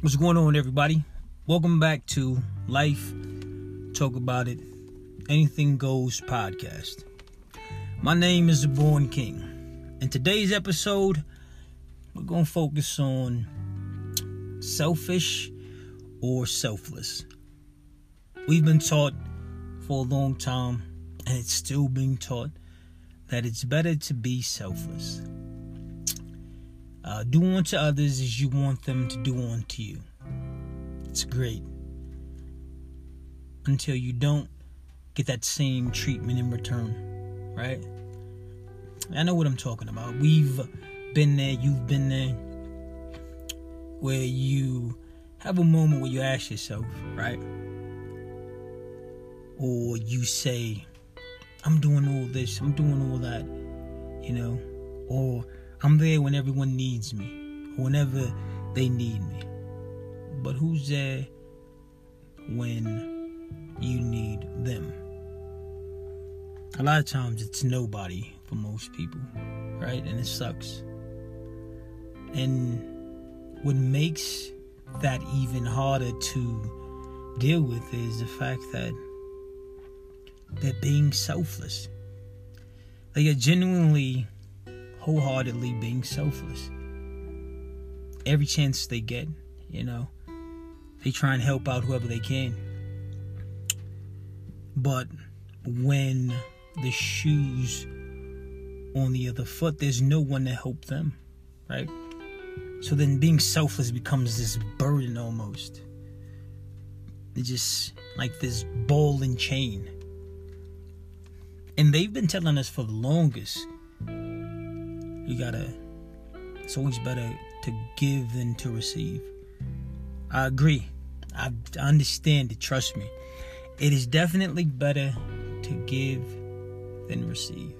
What's going on, everybody? Welcome back to Life Talk About It Anything Goes podcast. My name is the Born King. In today's episode, we're going to focus on selfish or selfless. We've been taught for a long time, and it's still being taught, that it's better to be selfless. Uh, do unto others as you want them to do unto you. It's great. Until you don't get that same treatment in return, right? I know what I'm talking about. We've been there, you've been there, where you have a moment where you ask yourself, right? Or you say, I'm doing all this, I'm doing all that, you know, or I'm there when everyone needs me, whenever they need me. But who's there when you need them? A lot of times it's nobody for most people, right? And it sucks. And what makes that even harder to deal with is the fact that they're being selfless. They are genuinely, wholeheartedly being selfless. Every chance they get, you know, they try and help out whoever they can. But when the shoes on the other foot, there's no one to help them, right? So then being selfless becomes this burden almost. It's just like this ball and chain. And they've been telling us for the longest you gotta, it's always better to give than to receive. I agree. I understand it, trust me. It is definitely better to give than receive.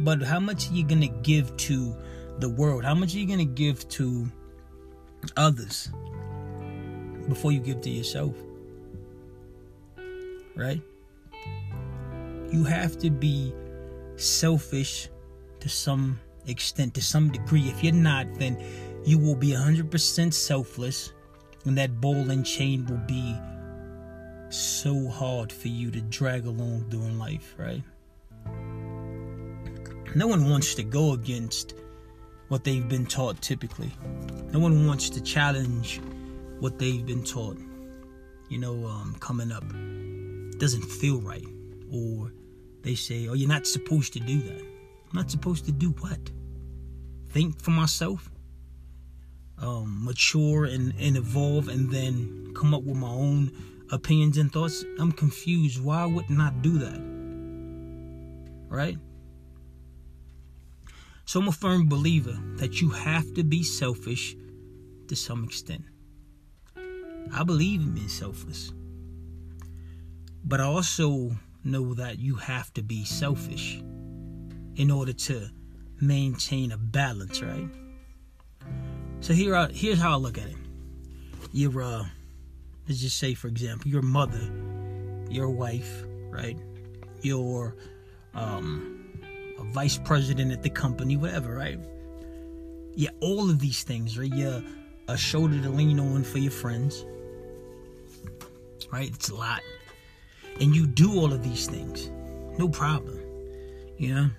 But how much are you to give to the world? How much are you to give to others before you give to yourself? Right? You have to be selfish to some extent, to some degree. If you're not, then you will be 100% selfless, and that ball and chain will be so hard for you to drag along during life, right? No one wants to go against what they've been taught typically. No one wants to challenge what they've been taught, you know, um, coming up. It doesn't feel right. Or they say, oh, you're not supposed to do that. I'm not supposed to do what? Think for myself? Um, mature and, and evolve and then come up with my own opinions and thoughts? I'm confused. Why wouldn't I do that? Right? So I'm a firm believer that you have to be selfish to some extent. I believe in being selfless. But I also know that you have to be selfish in order to maintain a balance, right? So here, I, here's how I look at it. You're, uh, let's just say, for example, your mother, your wife, right? Your, um, a vice president at the company, whatever, right? Yeah, all of these things, right? You're a shoulder to lean on for your friends, right? It's a lot. And you do all of these things, no problem. You know,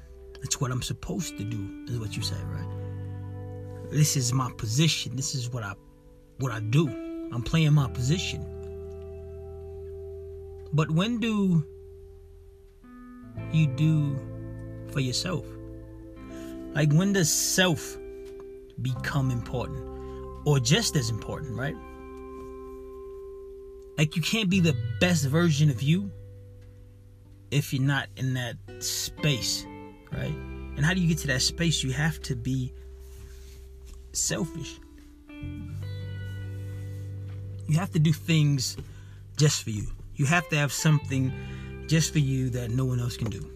That's what I'm supposed to do, is what you say, right? This is my position. This is what I what I do. I'm playing my position. But when do you do for yourself? Like, when does self become important? Or just as important, right? Like, you can't be the best version of you if you're not in that space, right? And how do you get to that space? You have to be selfish. You have to do things just for you. You have to have something just for you that no one else can do.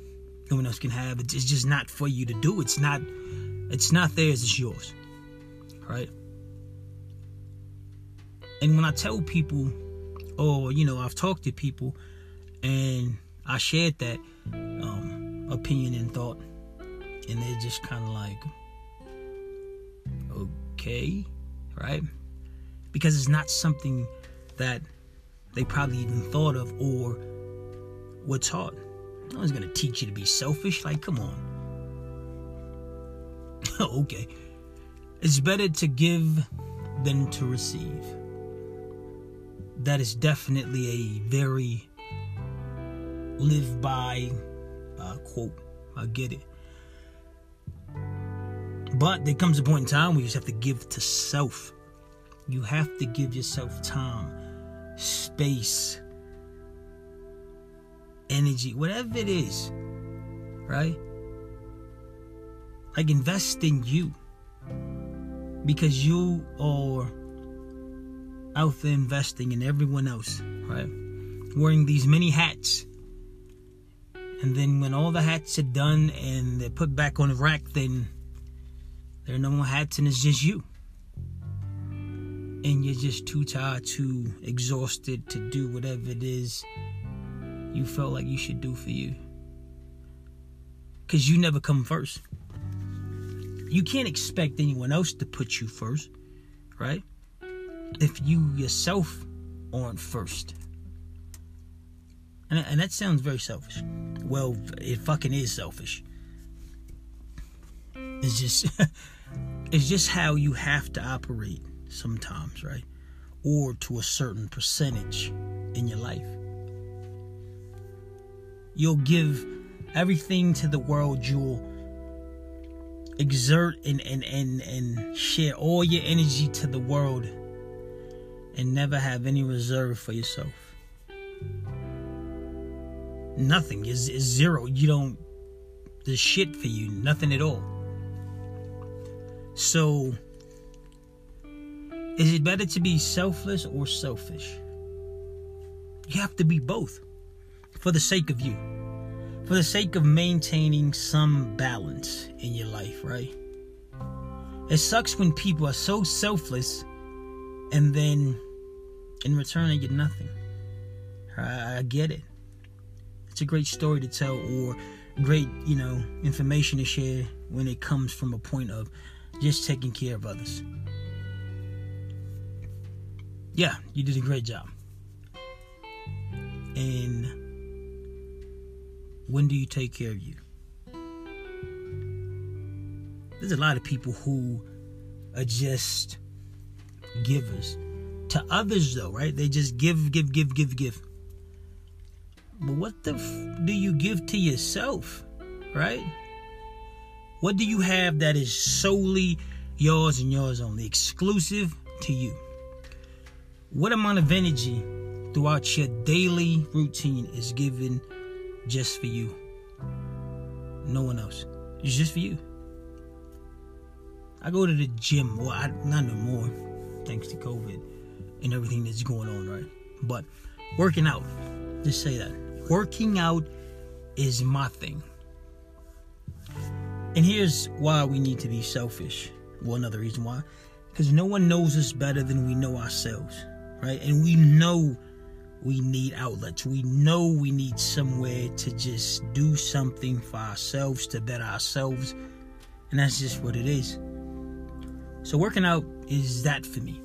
No one else can have. It's just not for you to do. It's not it's not theirs, it's yours. Right? And when I tell people, or you know, I've talked to people and I shared that um, opinion and thought, and they're just kind of like, okay, right? Because it's not something that they probably even thought of or were taught. No one's gonna teach you to be selfish. Like, come on. okay. It's better to give than to receive. That is definitely a very live by uh, quote. I get it. But there comes a point in time where you just have to give to self. You have to give yourself time, space, energy, whatever it is, right? Like invest in you because you are out there investing in everyone else, right? Wearing these many hats. And then when all the hats are done and they're put back on the rack, then there are no more hats and it's just you. And you're just too tired, too exhausted to do whatever it is you felt like you should do for you. Because you never come first. You can't expect anyone else to put you first, right? If you yourself aren't first. And, and that sounds very selfish. Well, it fucking is selfish. It's just it's just how you have to operate sometimes, right? Or to a certain percentage in your life. You'll give everything to the world, you'll exert and, and, and, and share all your energy to the world and never have any reserve for yourself. Nothing is, is zero. You don't, there's shit for you, nothing at all. So, is it better to be selfless or selfish? You have to be both for the sake of you, for the sake of maintaining some balance in your life, right? It sucks when people are so selfless and then in return I get nothing. I, I get it. It's a great story to tell or great, you know, information to share when it comes from a point of just taking care of others. Yeah, you did a great job. And when do you take care of you? There's a lot of people who are just givers. To others, though, right? They just give, give, give, give, give. But what the f- do you give to yourself, right? What do you have that is solely yours and yours only, exclusive to you? What amount of energy throughout your daily routine is given just for you? No one else. It's just for you. I go to the gym. Well, I, not no more, thanks to COVID and everything that's going on, right? But working out, just say that. Working out is my thing. And here's why we need to be selfish. Well, another reason why. Because no one knows us better than we know ourselves, right? And we know we need outlets. We know we need somewhere to just do something for ourselves to better ourselves. And that's just what it is. So, working out is that for me.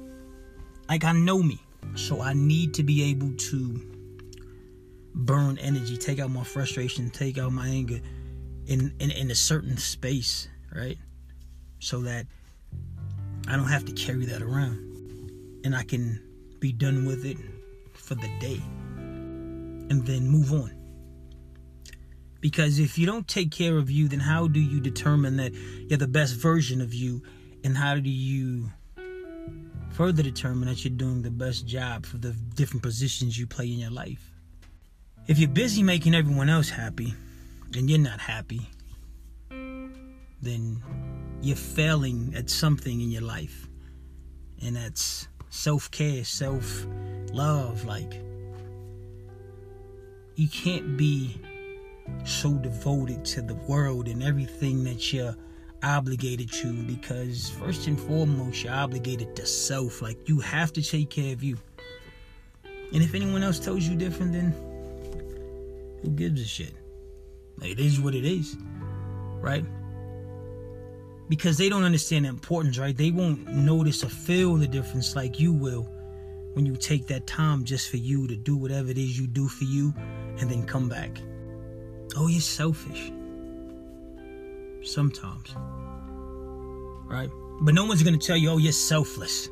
Like, I know me. So, I need to be able to burn energy, take out my frustration, take out my anger in, in, in a certain space, right? So that I don't have to carry that around. And I can be done with it for the day and then move on. Because if you don't take care of you, then how do you determine that you're the best version of you? And how do you further determine that you're doing the best job for the different positions you play in your life? If you're busy making everyone else happy, and you're not happy, then you're failing at something in your life. And that's self care, self love. Like, you can't be so devoted to the world and everything that you're obligated to because, first and foremost, you're obligated to self. Like, you have to take care of you. And if anyone else tells you different, then who gives a shit? It is what it is, right? because they don't understand the importance, right? They won't notice or feel the difference like you will when you take that time just for you to do whatever it is you do for you and then come back. Oh, you're selfish. Sometimes. Right? But no one's gonna tell you, oh, you're selfless.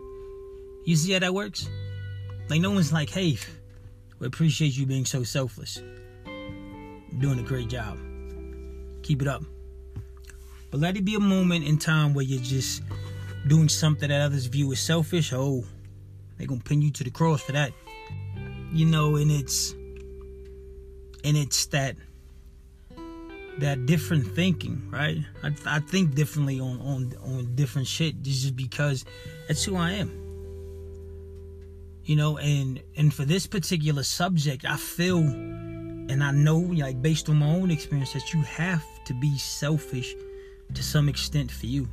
You see how that works? Like, no one's like, hey, we appreciate you being so selfless. You're doing a great job. Keep it up. But let it be a moment in time where you're just doing something that others view as selfish. Oh, they're gonna pin you to the cross for that. You know, and it's and it's that that different thinking, right? I, I think differently on on on different shit just because that's who I am. You know, and and for this particular subject, I feel and I know, like based on my own experience, that you have to be selfish to some extent for you.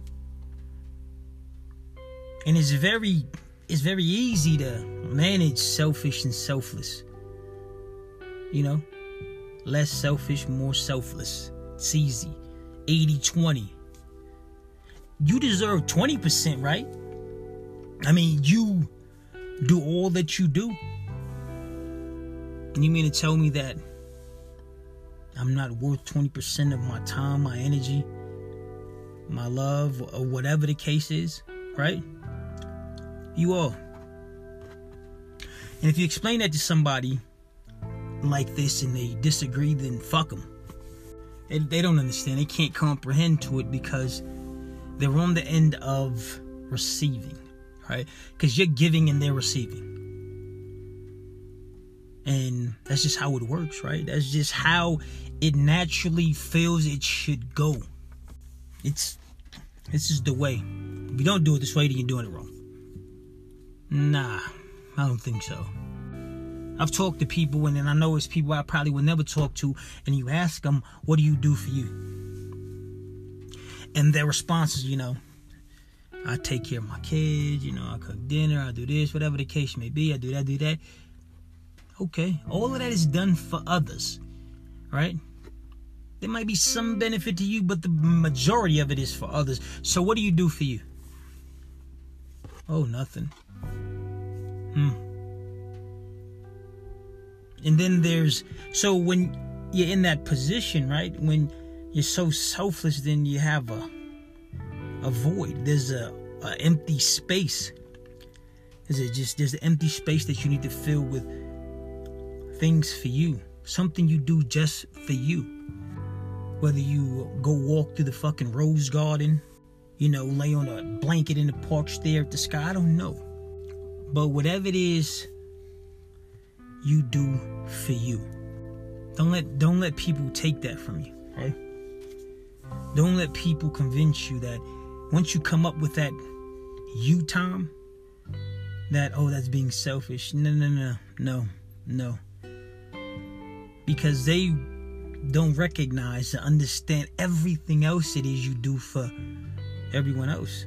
And it's very it's very easy to manage selfish and selfless. You know? Less selfish, more selfless. Easy. 80 20. You deserve 20%, right? I mean, you do all that you do. And you mean to tell me that I'm not worth 20% of my time, my energy, my love, or whatever the case is, right? You are. And if you explain that to somebody like this and they disagree, then fuck them. They, they don't understand. They can't comprehend to it because they're on the end of receiving, right? Because you're giving and they're receiving. And that's just how it works, right? That's just how it naturally feels it should go. It's this is the way. If you don't do it this way, then you're doing it wrong. Nah, I don't think so. I've talked to people, and then I know it's people I probably would never talk to, and you ask them, What do you do for you? And their response is, You know, I take care of my kids, you know, I cook dinner, I do this, whatever the case may be, I do that, do that. Okay, all of that is done for others, right? There might be some benefit to you, but the majority of it is for others. So, what do you do for you? Oh, nothing. Hmm. And then there's so when you're in that position, right? When you're so selfless, then you have a a void. There's a, a empty space. Is it just there's an empty space that you need to fill with things for you, something you do just for you. Whether you go walk through the fucking rose garden, you know, lay on a blanket in the park, stare at the sky, I don't know. But whatever it is you do for you. Don't let don't let people take that from you, right? Don't let people convince you that once you come up with that you time, that oh that's being selfish. No no no no no. Because they don't recognize and understand everything else it is you do for everyone else.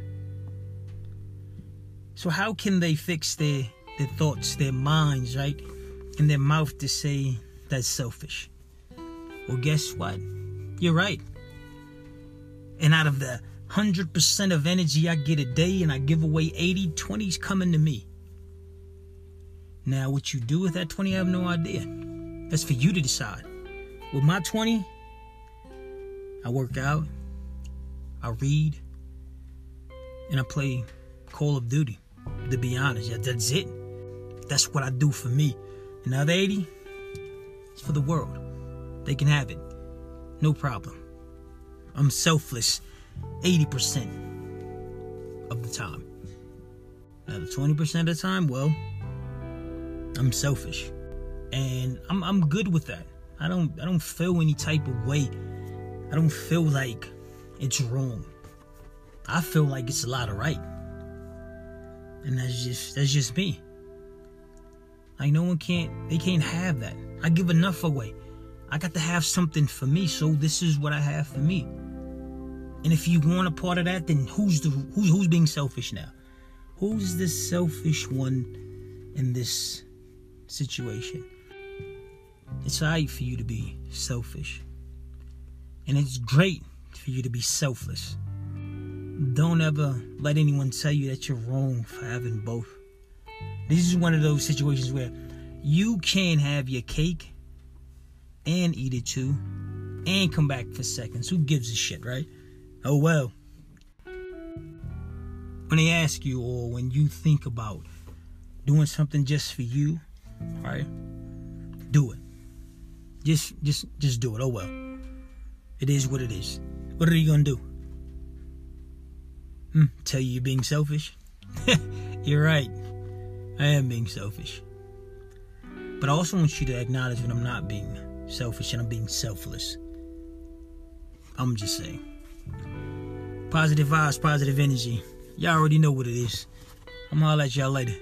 So how can they fix their their thoughts, their minds, right? In their mouth to say that's selfish. Well, guess what? You're right. And out of the 100% of energy I get a day and I give away 80, 20's coming to me. Now, what you do with that 20, I have no idea. That's for you to decide. With my 20, I work out, I read, and I play Call of Duty. To be honest, that's it. That's what I do for me. And the other 80, it's for the world. They can have it. No problem. I'm selfless 80% of the time. Now, the 20% of the time, well, I'm selfish. And I'm, I'm good with that. I don't I don't feel any type of way. I don't feel like it's wrong. I feel like it's a lot of right. And that's just that's just me. Like no one can't they can't have that. I give enough away. I got to have something for me, so this is what I have for me. And if you want a part of that, then who's the who's who's being selfish now? Who's the selfish one in this situation? It's alright for you to be selfish. And it's great for you to be selfless. don't ever let anyone tell you that you're wrong for having both. This is one of those situations where you can have your cake and eat it too and come back for seconds. Who gives a shit, right? Oh well. When they ask you or when you think about doing something just for you, right? Do it. Just just just do it. Oh well. It is what it is. What are you gonna do? Hmm, tell you you're being selfish? you're right. I am being selfish. But I also want you to acknowledge when I'm not being selfish and I'm being selfless. I'm just saying. Positive vibes, positive energy. Y'all already know what it is. I'm gonna let y'all later.